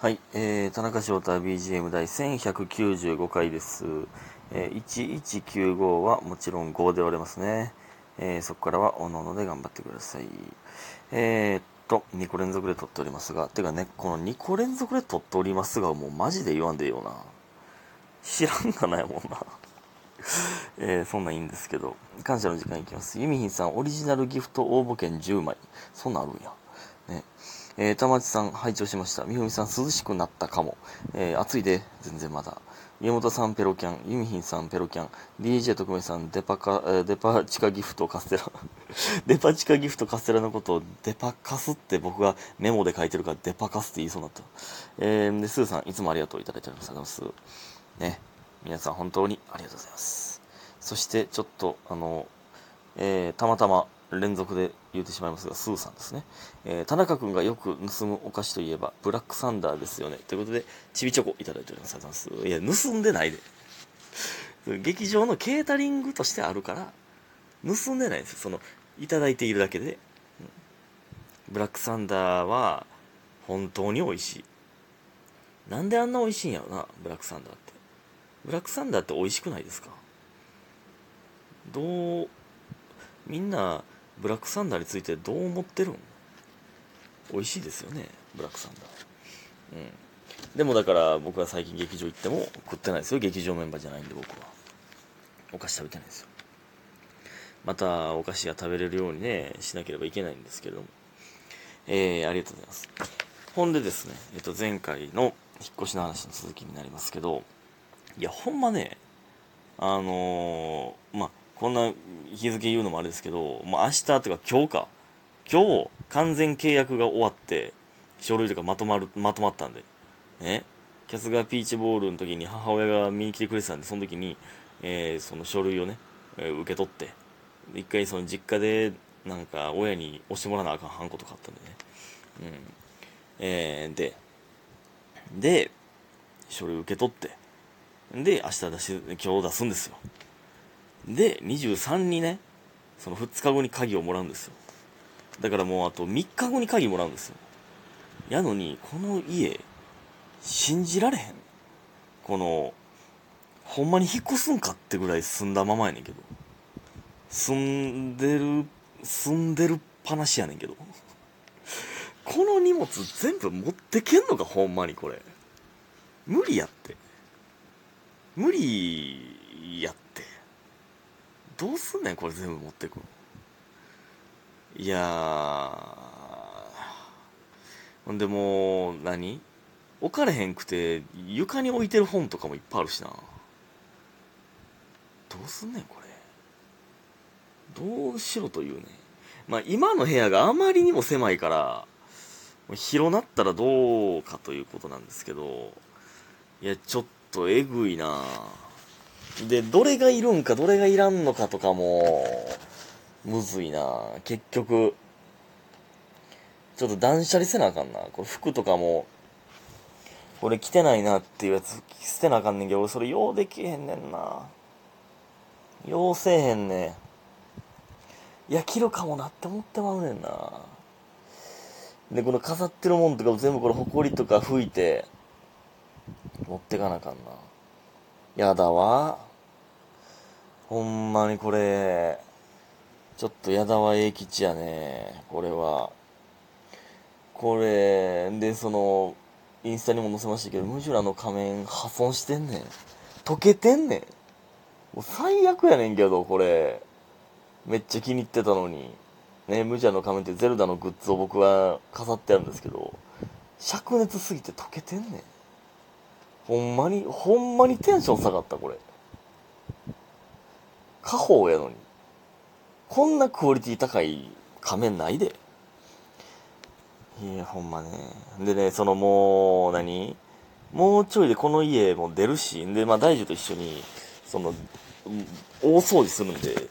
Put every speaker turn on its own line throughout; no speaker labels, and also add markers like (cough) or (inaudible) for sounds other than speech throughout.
はい、えー、田中翔太 BGM 第1195回です。えー、1195はもちろん5で割れますね。えー、そこからはおのおので頑張ってください。えー、っと、2個連続で撮っておりますが、てかね、この2個連続で撮っておりますが、もうマジで言わんでいいよな。知らんかないもんな。(laughs) えー、そんなんいいんですけど、感謝の時間いきます。ユミヒンさん、オリジナルギフト応募券10枚。そんなんあるんや。えー、玉内さん、拝聴しました。みふみさん、涼しくなったかも。えー、暑いで、全然まだ。宮本さん、ペロキャン。ユミヒンさん、ペロキャン。DJ 特命さん、デパカ、デパ地下ギフトカステラ。(laughs) デパ地下ギフトカステラのことをデパカスって僕がメモで書いてるからデパカスって言いそうになった。えー、で、スーさん、いつもありがとういただいております。ありがとうございます。ね。皆さん、本当にありがとうございます。そして、ちょっと、あの、えーたまたま連続で言ってしまいますが、スーさんですね。えー田中君がよく盗むお菓子といえば、ブラックサンダーですよね。ということで、ちびチョコいただいております。います。いや、盗んでないで。劇場のケータリングとしてあるから、盗んでないんですよ。その、いただいているだけで。ブラックサンダーは、本当に美味しい。なんであんな美味しいんやろな、ブラックサンダーって。ブラックサンダーって美味しくないですか？どう、みんな、ブラックサンダーについてどう思ってるん？美味しいですよね、ブラックサンダー。うん。でもだから僕は最近劇場行っても食ってないですよ。劇場メンバーじゃないんで僕は。お菓子食べてないですよ。またお菓子が食べれるようにね、しなければいけないんですけれども。えー、ありがとうございます。ほんでですね、えっと前回の引っ越しの話の続きになりますけど、いや、ほんまね、あのーまあ、こんな日付言うのもあれですけど、まあ、明日とか今日か、今日完全契約が終わって、書類とかまとまる、まとまったんで、ね、キャスガーピーチボールの時に母親が見に来てくれてたんで、その時に、えーその書類をね、えー受け取って、一回その実家で、なんか親に押してもらわなあかんハンコとかあったんでね。うん。えーで、で、書類受け取って、で、明日出し、今日出すんですよ。で、23にね、その2日後に鍵をもらうんですよ。だからもうあと3日後に鍵もらうんですよ。やのに、この家、信じられへん。この、ほんまに引っ越すんかってぐらい住んだままやねんけど。住んでる、住んでるっぱなしやねんけど。この荷物全部持ってけんのか、ほんまにこれ。無理やって。無理やって。どうすんねん、これ全部持ってく。いや。ほんでもう、何？置かれへんくて、床に置いてる本とかもいっぱいあるしな。どうすんねん、これ。どうしろというね。まあ、今の部屋があまりにも狭いから、広なったらどうかということなんですけど、いや、ちょっとえぐいなで、どれがいるんか、どれがいらんのかとかも、むずいな結局、ちょっと断捨離せなあかんな。これ服とかも、これ着てないなっていうやつ捨てなあかんねんけど、俺それようできへんねんな。ようせえへんねん。いや、着るかもなって思ってまうねんな。で、この飾ってるもんとかも全部これ、埃とか拭いて、持ってかなあかんな。やだわ。ほんまにこれ、ちょっとやだわ英吉やね。これは。これ、で、その、インスタにも載せましたけど、ムジュラの仮面破損してんねん。溶けてんねん。もう最悪やねんけど、これ。めっちゃ気に入ってたのに。ね、ムジュラの仮面ってゼルダのグッズを僕は飾ってあるんですけど、灼熱すぎて溶けてんねん。ほんまに、ほんまにテンション下がった、これ。家宝やのに。こんなクオリティ高い仮面ないで。いや、ほんまね。でね、そのもう、何？もうちょいでこの家も出るし、で、まあ大樹と一緒に、その、大掃除するんで、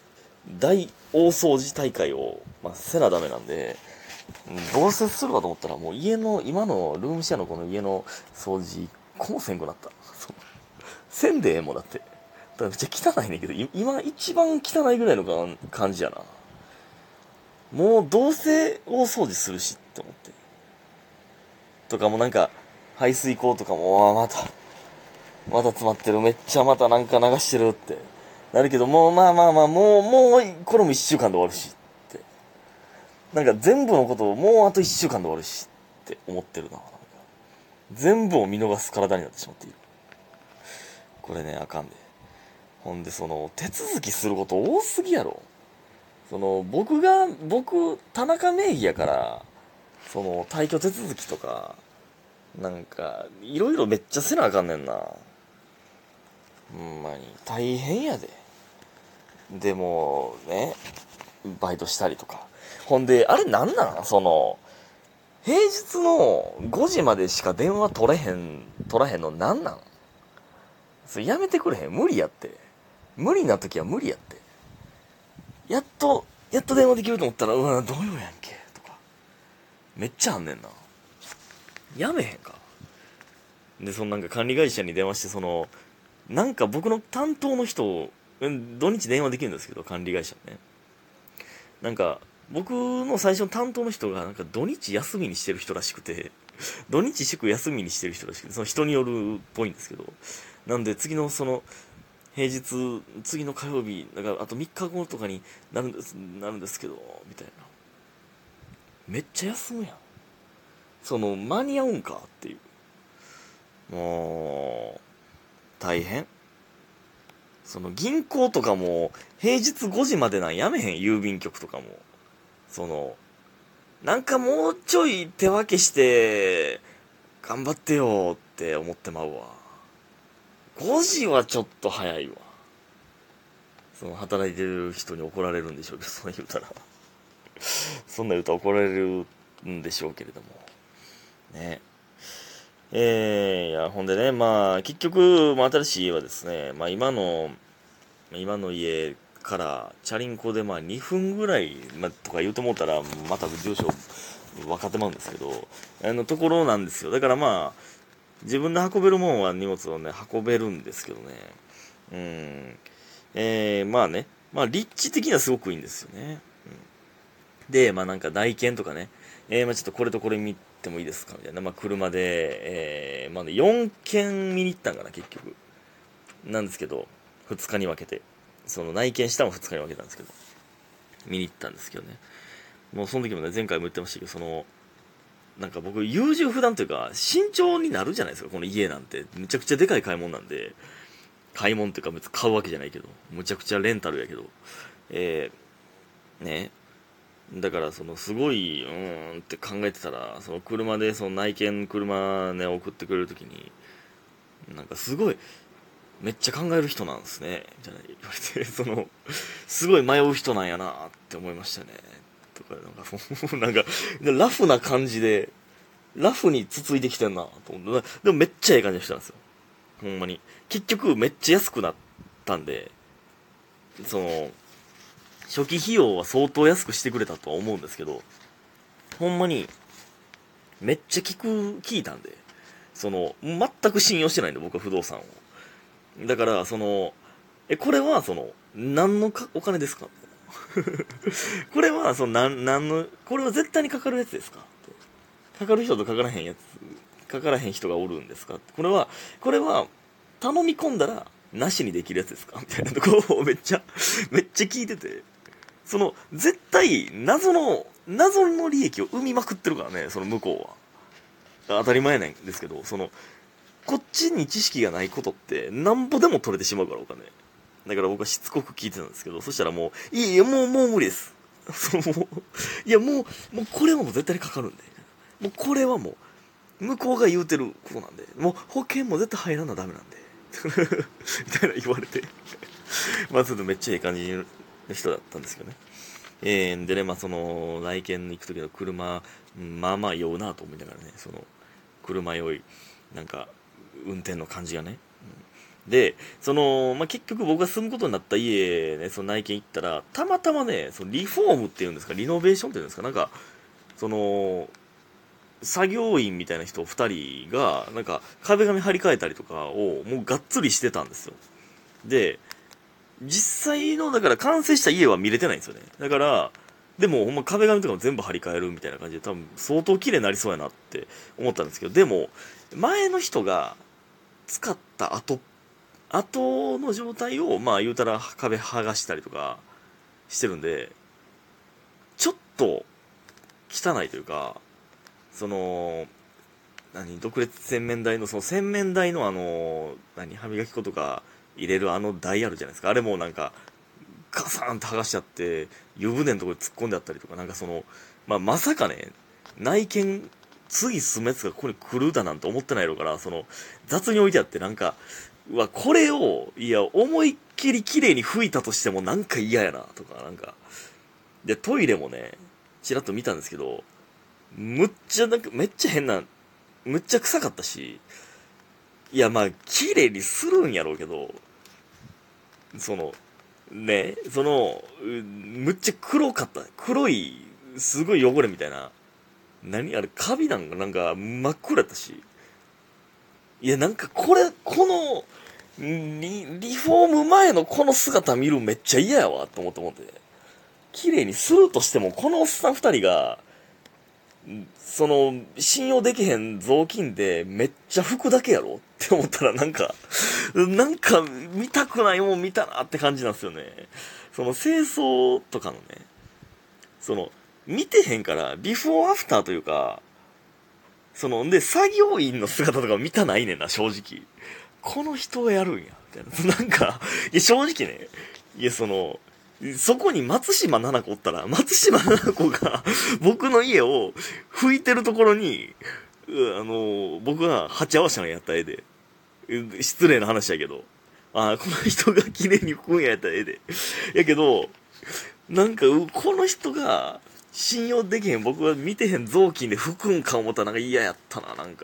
大大掃除大会を、まあ、せなダメなんで、うんどうせするかと思ったら、もう家の、今のルームシェアのこの家の掃除、個もせんくなった。そうせんでええもんだって。だからめっちゃ汚いねんけど、今一番汚いぐらいの感じやな。もうどうせ大掃除するしって思って。とかもなんか、排水口とかも、あまた、また詰まってる、めっちゃまたなんか流してるってなるけど、もうまあまあまあ、もう、もう、これも1週間で終わるしって。なんか全部のことをもうあと1週間で終わるしって思ってるな。全部を見逃す体になってしまっている。これね、あかんで。ほんで、その、手続きすること多すぎやろ。その、僕が、僕、田中名義やから、その、退去手続きとか、なんか、いろいろめっちゃせなあかんねんな。ほんまに、大変やで。でも、ね、バイトしたりとか。ほんで、あれなんなん？その、平日の5時までしか電話取れへん、取らへんのなんなん？それやめてくれへん？無理やって。無理な時は無理やって。やっと、やっと電話できると思ったら、うわ、どうよやんけ？とか。めっちゃあんねんな。やめへんか。で、そのなんか管理会社に電話して、その、なんか僕の担当の人を、土日電話できるんですけど、管理会社ね。なんか、僕の最初の担当の人が、なんか土日休みにしてる人らしくて、(laughs) 土日祝休みにしてる人らしくて、その人によるっぽいんですけど、なんで次のその、平日、次の火曜日、だからあと3日後とかになるんです、なるんですけど、みたいな。めっちゃ休むやん。その、間に合うんかっていう。もう、大変。その銀行とかも平日5時までなんやめへん、郵便局とかも。その、なんかもうちょい手分けして、頑張ってよって思ってまうわ。5時はちょっと早いわ。その働いてる人に怒られるんでしょうけど、(laughs) そんな言うたら。そんな言うたら怒られるんでしょうけれども。ね。えー、いや、ほんでね、まあ、結局、まあ、新しい家はですね、まあ、今の、今の家からチャリンコでまあ2分ぐらい、ま、とか言うと思ったら、また住所分かってまうんですけど、あのところなんですよ。だからまあ、自分で運べるもんは荷物をね、運べるんですけどね。うん。えー、まあね、まあ立地的にはすごくいいんですよね。うん、で、まあなんか内見とかね、えー、まあちょっとこれとこれ見てもいいですか？みたいな。まあ車で、えー、まあね、4件見に行ったんかな、結局。なんですけど、2日に分けて。その内見したのも2日に分けたんですけど、見に行ったんですけどね。もうその時もね、前回も言ってましたけど、その、なんか僕、優柔不断というか、慎重になるじゃないですか、この家なんて。めちゃくちゃでかい買い物なんで、買い物っていうか別に買うわけじゃないけど、むちゃくちゃレンタルやけど、えー、ね。だから、その、すごい、うーんって考えてたら、その車で、その内見車ね、送ってくれるときに、なんかすごい、めっちゃ考える人なんですね、みたいな言われて、その、すごい迷う人なんやなって思いましたね。とか、なんか、なんか、ラフな感じで、ラフにつついてきてんなと思って、でもめっちゃええ感じの人なんですよ。ほんまに。結局めっちゃ安くなったんで、その、初期費用は相当安くしてくれたとは思うんですけど、ほんまに、めっちゃ聞く、聞いたんで、その、全く信用してないんで、僕は不動産を。だから、その、え、これは、その、何のかお金ですか？(laughs) これは、その、なん、なんの、これは絶対にかかるやつですか？かかる人とかからへんやつ、かからへん人がおるんですか？これは、これは、頼み込んだら、なしにできるやつですか？みたいなとこを (laughs) めっちゃ、めっちゃ聞いてて、その、絶対、謎の、謎の利益を生みまくってるからね、その向こうは。当たり前なんですけど、その、こっちに知識がないことって、なんぼでも取れてしまうから、お金。だから僕はしつこく聞いてたんですけど、そしたらもう、いやいや、もう、もう無理です。(laughs) そう、もう、いや、もう、もうこれはもう絶対にかかるんで。もうこれはもう、向こうが言うてることなんで、もう保険も絶対入らなダメなんで。(laughs) みたいな言われて (laughs) まあ、ちょっとめっちゃいい感じの人だったんですけどね。えー、でね、まあ、その、来県に行く時の車、まあまあ酔うなと思いながらね、その、車酔い、なんか、運転の感じがね。で、その、まあ、結局僕が住むことになった家、ね、その内見行ったら、たまたまね、そのリフォームっていうんですか、リノベーションっていうんですか、なんか、その、作業員みたいな人2人が、なんか、壁紙張り替えたりとかを、もうがっつりしてたんですよ。で、実際の、だから完成した家は見れてないんですよね。だから、でもほんま壁紙とかも全部張り替えるみたいな感じで多分相当綺麗になりそうやなって思ったんですけどでも前の人が使った後後の状態をまあ言うたら壁剥がしたりとかしてるんでちょっと汚いというかその何独立洗面台のその洗面台のあの何歯磨き粉とか入れるあの台あるじゃないですか。あれもなんかガサーンと剥がしちゃって湯船のところに突っ込んであったりとかなんかその、まあ、まさかね内見次住むやつがここに来るだなんて思ってないのからその雑に置いてあってなんかうわこれをいや思いっきり綺麗に拭いたとしてもなんか嫌やなとかなんか。でトイレもねちらっと見たんですけどむっちゃなんかめっちゃ変なむっちゃ臭かったしいやまあ綺麗にするんやろうけどそのねそのむっちゃ黒かった。黒いすごい汚れみたいな何あれカビなんかなんか真っ黒やったし。いやなんかこれこのリリフォーム前のこの姿見るめっちゃ嫌やわと思って思って。綺麗にするとしてもこのおっさん二人がその信用できへん雑巾でめっちゃ拭くだけやろ？って思ったらなんかなんか見たくないもん見たなって感じなんですよね。その清掃とかのね。その見てへんからビフォーアフターというかそのんで作業員の姿とか見たないねんな正直この人がやるんやみたいな (laughs) なんかいや正直ねいやそのそこに松島奈々子おったら、松島奈々子が (laughs) 僕の家を拭いてるところに、あの、僕が鉢合わせのやった絵で。失礼な話やけど。あこの人が綺麗に拭くんやった絵で。やけど、なんか、この人が信用できへん、僕は見てへん雑巾で拭くんか思ったらなんか嫌やったな、なんか。